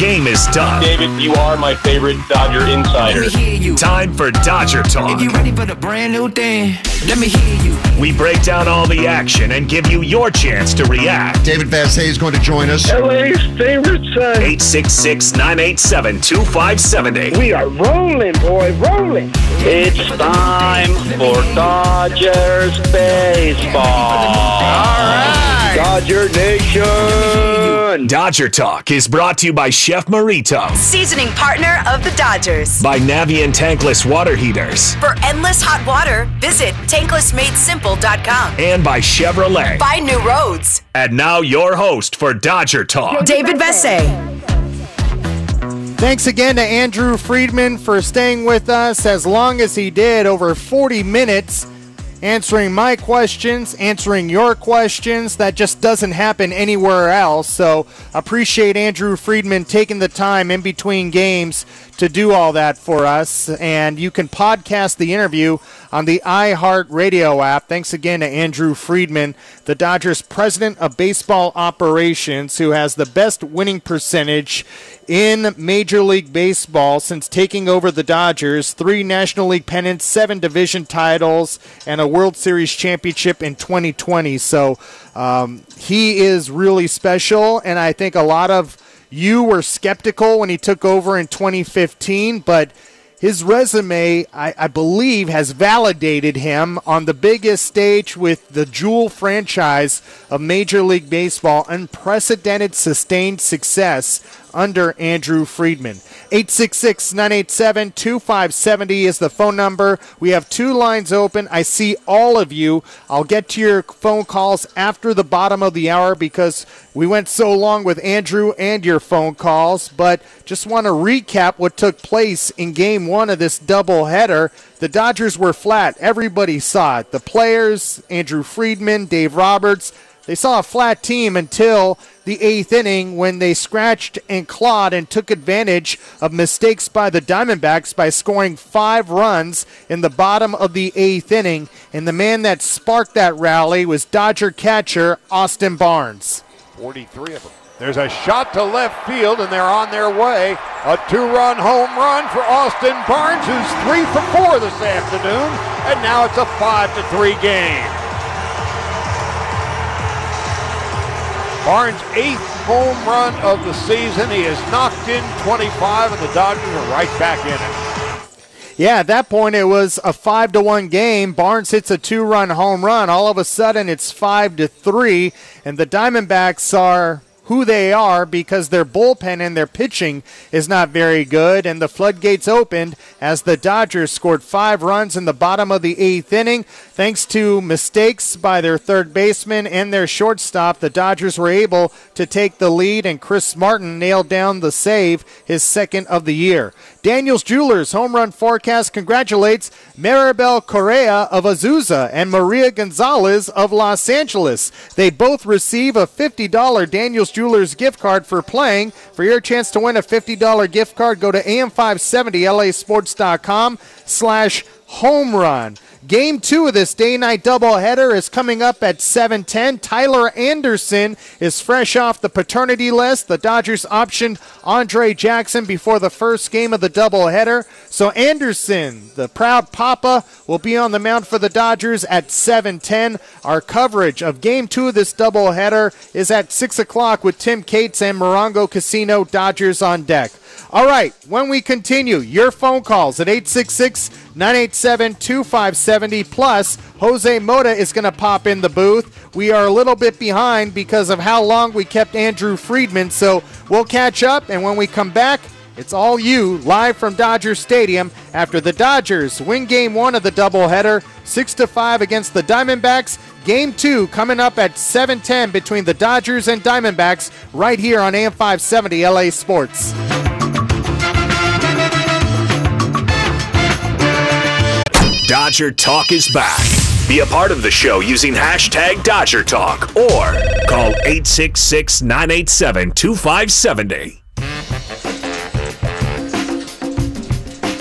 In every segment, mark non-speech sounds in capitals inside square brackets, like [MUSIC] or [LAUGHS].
game is done. David, you are my favorite Dodger insider. Let me hear you. Time for Dodger Talk. If you ready for the brand new thing, let me hear you. We break down all the action and give you your chance to react. David Vassegh is going to join us. LA's favorite son. 866 987 2570. We are rolling, boy, rolling. It's time for Dodgers baseball. All right. Dodger Nation. Dodger Talk is brought to you by Chef Merito, Seasoning partner of the Dodgers. by Navien Tankless Water Heaters, For endless hot water, visit tanklessmadesimple.com. and by Chevrolet. Find new roads. And now your host for Dodger Talk. David Vassegh. Thanks again to Andrew Friedman for staying with us as long as he did, over 40 minutes, answering my questions, answering your questions. That just doesn't happen anywhere else. So appreciate Andrew Friedman taking the time in between games to do all that for us. And you can podcast the interview on the iHeart Radio app. Thanks again to Andrew Friedman, the Dodgers president of baseball operations, who has the best winning percentage in Major League Baseball since taking over the Dodgers. Three National League pennants, seven division titles, and a World Series championship in 2020. So um, he is really special, and I think a lot of you were skeptical when he took over in 2015, but his resume, I, I, believe, has validated him on the biggest stage with the jewel franchise of Major League Baseball. Unprecedented, sustained success under Andrew Friedman. 866 987 2570 is the phone number. We have two lines open. I see all of you. I'll get to your phone calls after the bottom of the hour because we went so long with Andrew and your phone calls. But just want to recap what took place in game one of this doubleheader. The Dodgers were flat. Everybody saw it. The players, Andrew Friedman, Dave Roberts, they saw a flat team until the eighth inning when they scratched and clawed and took advantage of mistakes by the Diamondbacks by scoring five runs in the bottom of the eighth inning. And the man that sparked that rally was Dodger catcher Austin Barnes. 43 of them. There's a shot to left field, and they're on their way. A two run home run for Austin Barnes, who's three for four this afternoon. And now it's a 5 to 3 game. Barnes' eighth home run of the season. He has knocked in 25, and the Dodgers are right back in it. Yeah, at that point it was a five to one game. Barnes hits a two-run home run. All of a sudden it's five to three, and the Diamondbacks are who they are because their bullpen and their pitching is not very good. And the floodgates opened as the Dodgers scored five runs in the bottom of the eighth inning. Thanks to mistakes by their third baseman and their shortstop, the Dodgers were able to take the lead, and Chris Martin nailed down the save, his second of the year. Daniels Jewelers home run forecast congratulates Maribel Correa of Azusa and Maria Gonzalez of Los Angeles. They both receive a $50 Daniels Jewelers gift card for playing. For your chance to win a $50 gift card, go to am570lasports.com slash home run. Game two of this day night doubleheader is coming up at 7:10. Tyler Anderson is fresh off the paternity list. The Dodgers optioned Andre Jackson before the first game of the doubleheader. So Anderson, the proud papa, will be on the mound for the Dodgers at 7:10. Our coverage of Game two of this doubleheader is at 6 o'clock with Tim Cates and Morongo Casino Dodgers on deck. All right, when we continue, your phone calls at 866 987 2570. Plus, Jose Mota is going to pop in the booth. We are a little bit behind because of how long we kept Andrew Friedman, so we'll catch up. And when we come back, it's all you live from Dodger Stadium after the Dodgers win game one of the doubleheader, 6 to 5 against the Diamondbacks. Game two coming up at 7:10 between the Dodgers and Diamondbacks right here on AM 570 LA Sports. Dodger Talk is back. Be a part of the show using hashtag Dodger Talk or call 866 987 2570.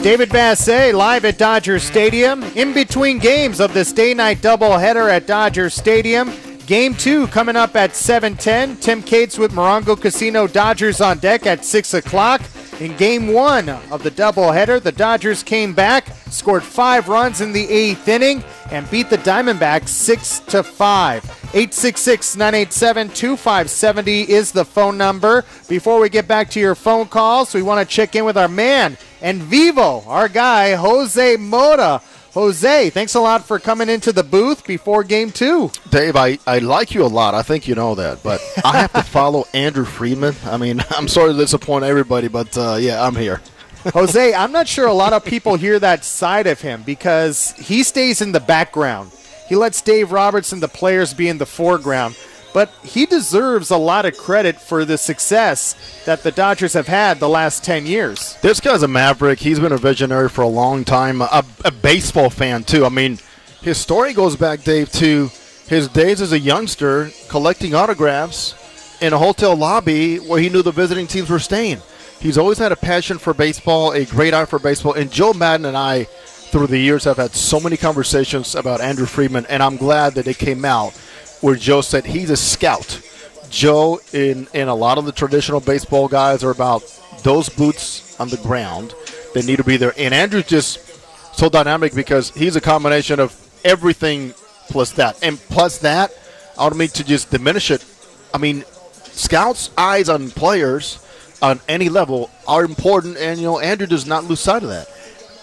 David Vassegh live at Dodger Stadium. In between games of this day night doubleheader at Dodger Stadium, Game two coming up at 7:10. Tim Cates with Morongo Casino Dodgers on deck at 6 o'clock. In game one of the doubleheader, the Dodgers came back, scored five runs in the eighth inning, and beat the Diamondbacks six to five. 866-987-2570 is the phone number. Before we get back to your phone calls, we want to check in with our man and Vivo, our guy Jose Mota. Jose, thanks a lot for coming into the booth before game two. Dave, I, I like you a lot. I think you know that, but [LAUGHS] I have to follow Andrew Friedman. I mean, [LAUGHS] I'm sorry to disappoint everybody, but uh, yeah, I'm here. [LAUGHS] Jose, I'm not sure a lot of people hear that side of him because he stays in the background. He lets Dave Roberts and the players be in the foreground. But he deserves a lot of credit for the success that the Dodgers have had the last 10 years. This guy's a maverick. He's been a visionary for a long time, a, a baseball fan, too. I mean, his story goes back, Dave, to his days as a youngster collecting autographs in a hotel lobby where he knew the visiting teams were staying. He's always had a passion for baseball, a great eye for baseball, and Joe Maddon and I, through the years, have had so many conversations about Andrew Friedman, and I'm glad that it came out where Joe said he's a scout. Joe, in, in a lot of the traditional baseball guys, are about those boots on the ground. They need to be there. And Andrew's just so dynamic because he's a combination of everything plus that. And plus that, I don't mean to just diminish it. I mean, scouts' eyes on players on any level are important, and, you know, Andrew does not lose sight of that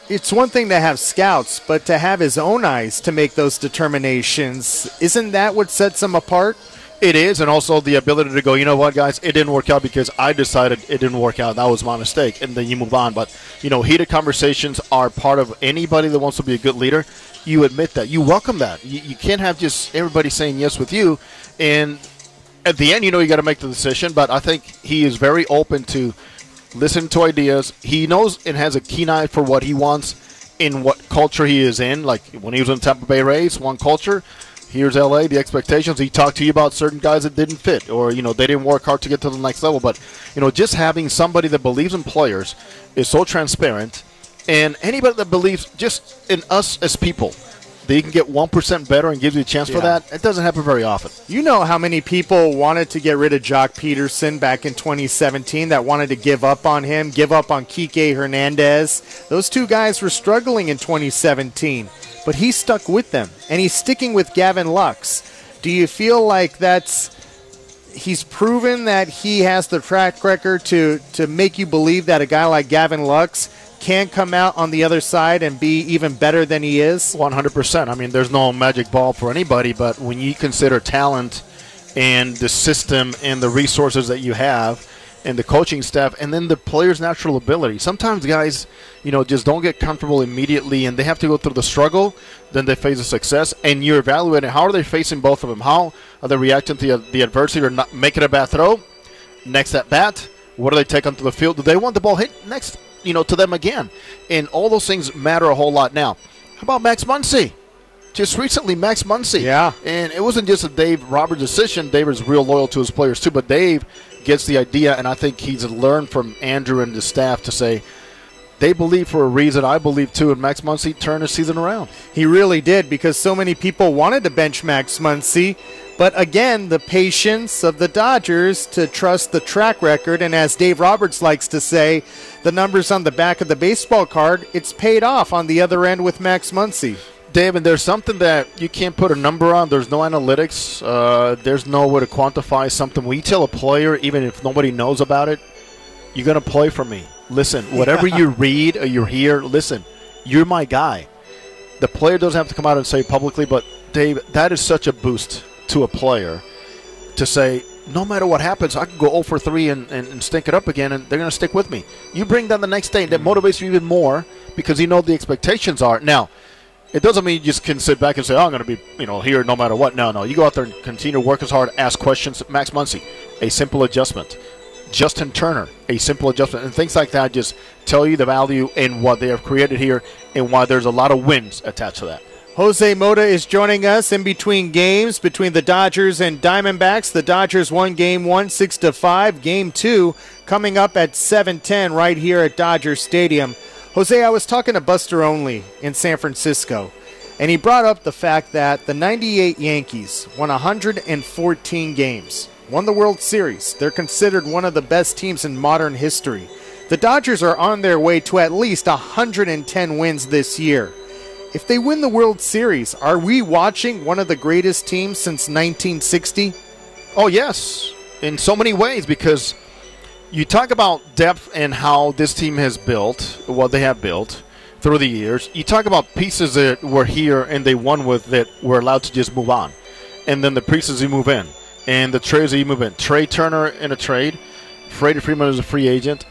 it's one thing to have scouts, but to have his own eyes to make those determinations, isn't that what sets him apart? It is, and also the ability to go, you know what, guys, it didn't work out because I decided it didn't work out. That was my mistake, and then you move on. But, you know, heated conversations are part of anybody that wants to be a good leader. You admit that. You welcome that. You, you can't have just everybody saying yes with you. And at the end, you know, you got to make the decision. But I think he is very open to listen to ideas. He knows and has a keen eye for what he wants in what culture he is in. Like when he was in Tampa Bay Rays, one culture. Here's LA, the expectations. He talked to you about certain guys that didn't fit, or you know they didn't work hard to get to the next level. But you know, just having somebody that believes in players is so transparent, and anybody that believes just in us as people that you can get 1% better and gives you a chance yeah. for that, it doesn't happen very often. You know how many people wanted to get rid of Joc Pederson back in 2017 that wanted to give up on him, give up on Kike Hernandez. Those two guys were struggling in 2017, but he stuck with them, and he's sticking with Gavin Lux. Do you feel like that's he's proven that he has the track record to to make you believe that a guy like Gavin Lux can come out on the other side and be even better than he is? 100%. I mean, there's no magic ball for anybody, but when you consider talent and the system and the resources that you have and the coaching staff and then the player's natural ability. Sometimes guys, you know, just don't get comfortable immediately and they have to go through the struggle, then they face a success and you're evaluating how are they facing both of them? How are they reacting to the adversity or not making a bad throw? Next at bat, what do they take onto the field? Do they want the ball hit next you know, to them again. And all those things matter a whole lot now. How about Max Muncy? Just recently, Max Muncy. Yeah. And it wasn't just a Dave Roberts decision. Dave is real loyal to his players, too. But Dave gets the idea, and I think he's learned from Andrew and the staff to say, they believe for a reason. I believe too, and Max Muncy turned his season around. He really did because so many people wanted to bench Max Muncy. But again, the patience of the Dodgers to trust the track record, and as Dave Roberts likes to say, the numbers on the back of the baseball card, it's paid off on the other end with Max Muncy. Dave, and there's something that you can't put a number on. There's no analytics. Uh, there's no way to quantify something. When you tell a player, even if nobody knows about it, you're going to play for me. Listen, [LAUGHS] whatever you read or you hear, listen, you're my guy. The player doesn't have to come out and say publicly, but Dave, that is such a boost to a player to say, no matter what happens, I can go 0 for 3 and, and, and stink it up again, and they're going to stick with me. You bring them the next day, and that mm-hmm. motivates you even more because you know the expectations are. Now, it doesn't mean you just can sit back and say, oh, I'm going to be you know here no matter what. No, no. You go out there and continue to work as hard, ask questions. Max Muncy, a simple adjustment. Justin Turner, a simple adjustment. And things like that just tell you the value in what they have created here and why there's a lot of wins attached to that. Jose Mota is joining us in between games between the Dodgers and Diamondbacks. The Dodgers won game one, six to five. Game two coming up at 7:10 right here at Dodger Stadium. Jose, I was talking to Buster Olney in San Francisco, And he brought up the fact that the 98 Yankees won 114 games, won the World Series. They're considered one of the best teams in modern history. The Dodgers are on their way to at least 110 wins this year. If they win the World Series, are we watching one of the greatest teams since 1960? Oh, yes, in so many ways, because you talk about depth and how this team has built, what they have built through the years. You talk about pieces that were here and they won with that were allowed to just move on. And then the pieces you move in, and the trades that you move in. Trea Turner in a trade, Freddie Freeman is a free agent,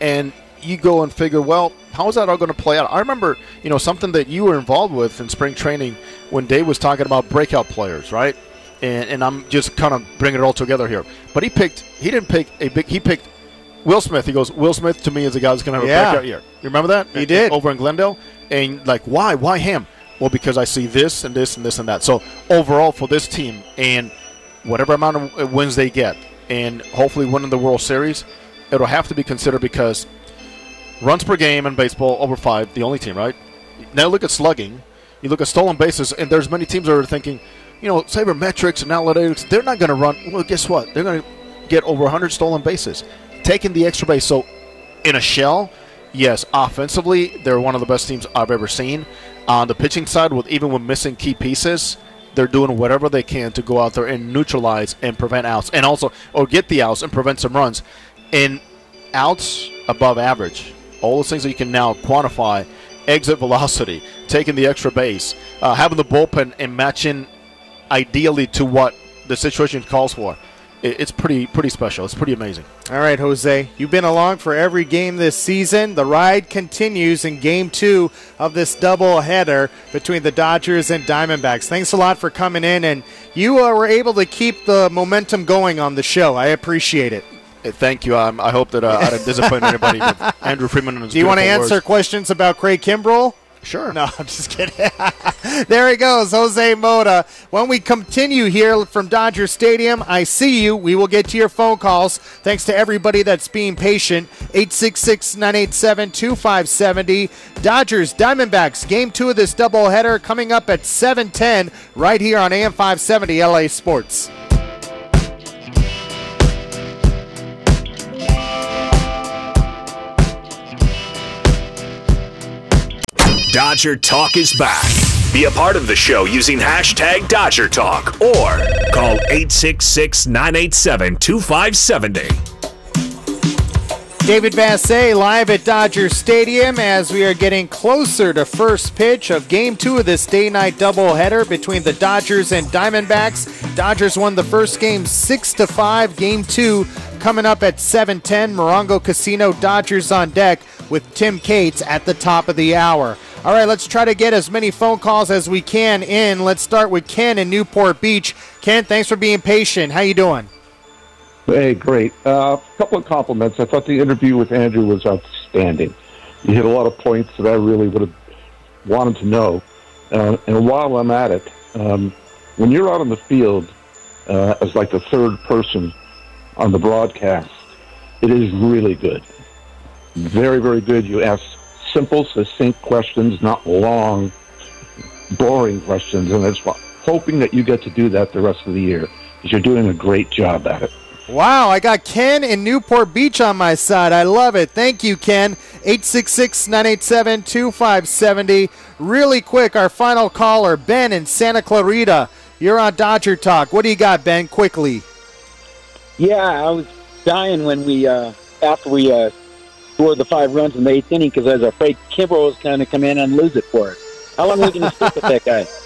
and you go and figure, well, how is that all going to play out? I remember, you know, something that you were involved with in spring training when Dave was talking about breakout players, right? And, and I'm just kind of bringing it all together here. But he picked, he didn't pick a big, he picked Will Smith. He goes, Will Smith to me is a guy who's going to have a breakout year. You remember that? He did. Over in Glendale. And like, why? Why him? Well, because I see this and this and this and that. So overall for this team and whatever amount of wins they get and hopefully winning the World Series, it'll have to be considered because runs per game in baseball over five, the only team, right? Now look at slugging. You look at stolen bases, and there's many teams that are thinking, you know, sabermetrics and analytics, they're not going to run. Well, guess what? They're going to get over 100 stolen bases, taking the extra base. So, in a shell, yes, offensively, they're one of the best teams I've ever seen. On the pitching side, with even with missing key pieces, they're doing whatever they can to go out there and neutralize and prevent outs, and also or get the outs and prevent some runs. And outs above average, all those things that you can now quantify. Exit velocity, taking the extra base, uh, having the bullpen and matching ideally to what the situation calls for. It, it's pretty pretty special. It's pretty amazing. All right, Jose, you've been along for every game this season. The ride continues in game two of this double header between the Dodgers and Diamondbacks. Thanks a lot for coming in, and you uh, were able to keep the momentum going on the show. I appreciate it. Uh, Thank you. Um, I hope that uh, I didn't disappoint anybody. With [LAUGHS] Andrew Friedman and his Do you want to answer words. questions about Craig Kimbrel? Sure. No, [LAUGHS] I'm just kidding. [LAUGHS] there he goes, Jose Mota. When we continue here from Dodger Stadium, I see you. We will get to your phone calls. Thanks to everybody that's being patient. 866 987 2570. Dodgers Diamondbacks, game two of this doubleheader coming up at 710 right here on AM 570 LA Sports. Dodger Talk is back. Be a part of the show using hashtag Dodger Talk or call 866 987 2570. David Vassegh live at Dodger Stadium as we are getting closer to first pitch of game two of this day night doubleheader between the Dodgers and Diamondbacks. Dodgers won the first game six to five. Game two coming up at 7:10. Morongo Casino Dodgers on deck with Tim Cates at the top of the hour. All right, let's try to get as many phone calls as we can in. Let's start with Ken in Newport Beach. Ken, thanks for being patient. How you doing? Hey, great. A uh, couple of compliments. I thought the interview with Andrew was outstanding. You hit a lot of points that I really would have wanted to know. Uh, and while I'm at it, um, when you're out on the field uh, as like the third person on the broadcast, it is really good. Very, very good. You ask simple, succinct questions, not long, boring questions. And it's hoping that you get to do that the rest of the year because you're doing a great job at it. Wow, I got Ken in Newport Beach on my side. I love it. Thank you, Ken. 866 987 2570. Really quick, our final caller, Ben in Santa Clarita. You're on Dodger Talk. What do you got, Ben? Quickly. Yeah, I was dying when we, uh, after we uh, scored the five runs in the eighth inning because I was afraid Kimbrel was going to come in and lose it for us. How long are we going to stick with that guy? [LAUGHS]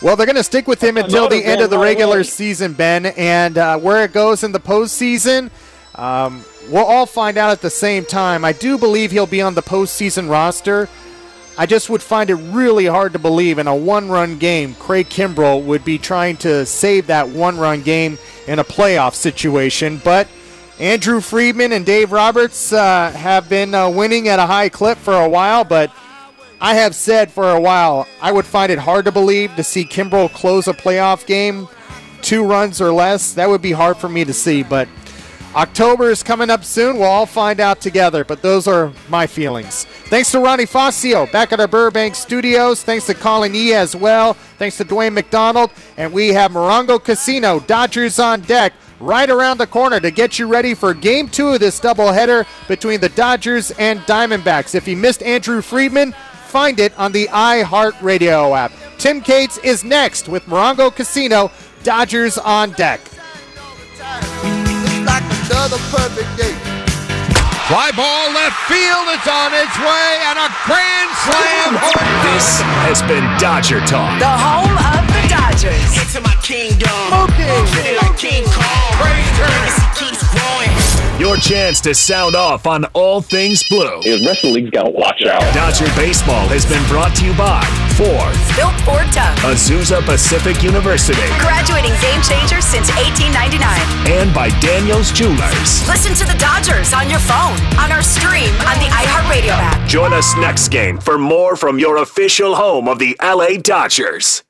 Well, they're going to stick with him until the end of the regular season, Ben. And uh, where it goes in the postseason, um, we'll all find out at the same time. I do believe he'll be on the postseason roster. I just would find it really hard to believe in a one run game, Craig Kimbrel would be trying to save that one run game in a playoff situation. But Andrew Friedman and Dave Roberts uh, have been uh, winning at a high clip for a while, but I have said for a while I would find it hard to believe to see Kimbrel close a playoff game two runs or less. That would be hard for me to see, but October is coming up soon. We'll all find out together, but those are my feelings. Thanks to Ronnie Fazio back at our Burbank studios. Thanks to Colin E as well. Thanks to Dwayne McDonald. And we have Morongo Casino, Dodgers on deck right around the corner to get you ready for game two of this doubleheader between the Dodgers and Diamondbacks. If you missed Andrew Friedman, find it on the iHeartRadio app. Tim Cates is next with Morongo Casino, Dodgers on deck. like another perfect day. Fly ball left field. It's on its way and a grand slam. This has been Dodger Talk. The home chance to sound off on all things blue. The rest of the league's got to watch out. Dodger Baseball has been brought to you by Ford, Built Ford Tough. Azusa Pacific University, Graduating game changer since 1899. and by Daniels Jewelers. Listen to the Dodgers on your phone, on our stream, on the iHeartRadio app. Join us next game for more from your official home of the LA Dodgers.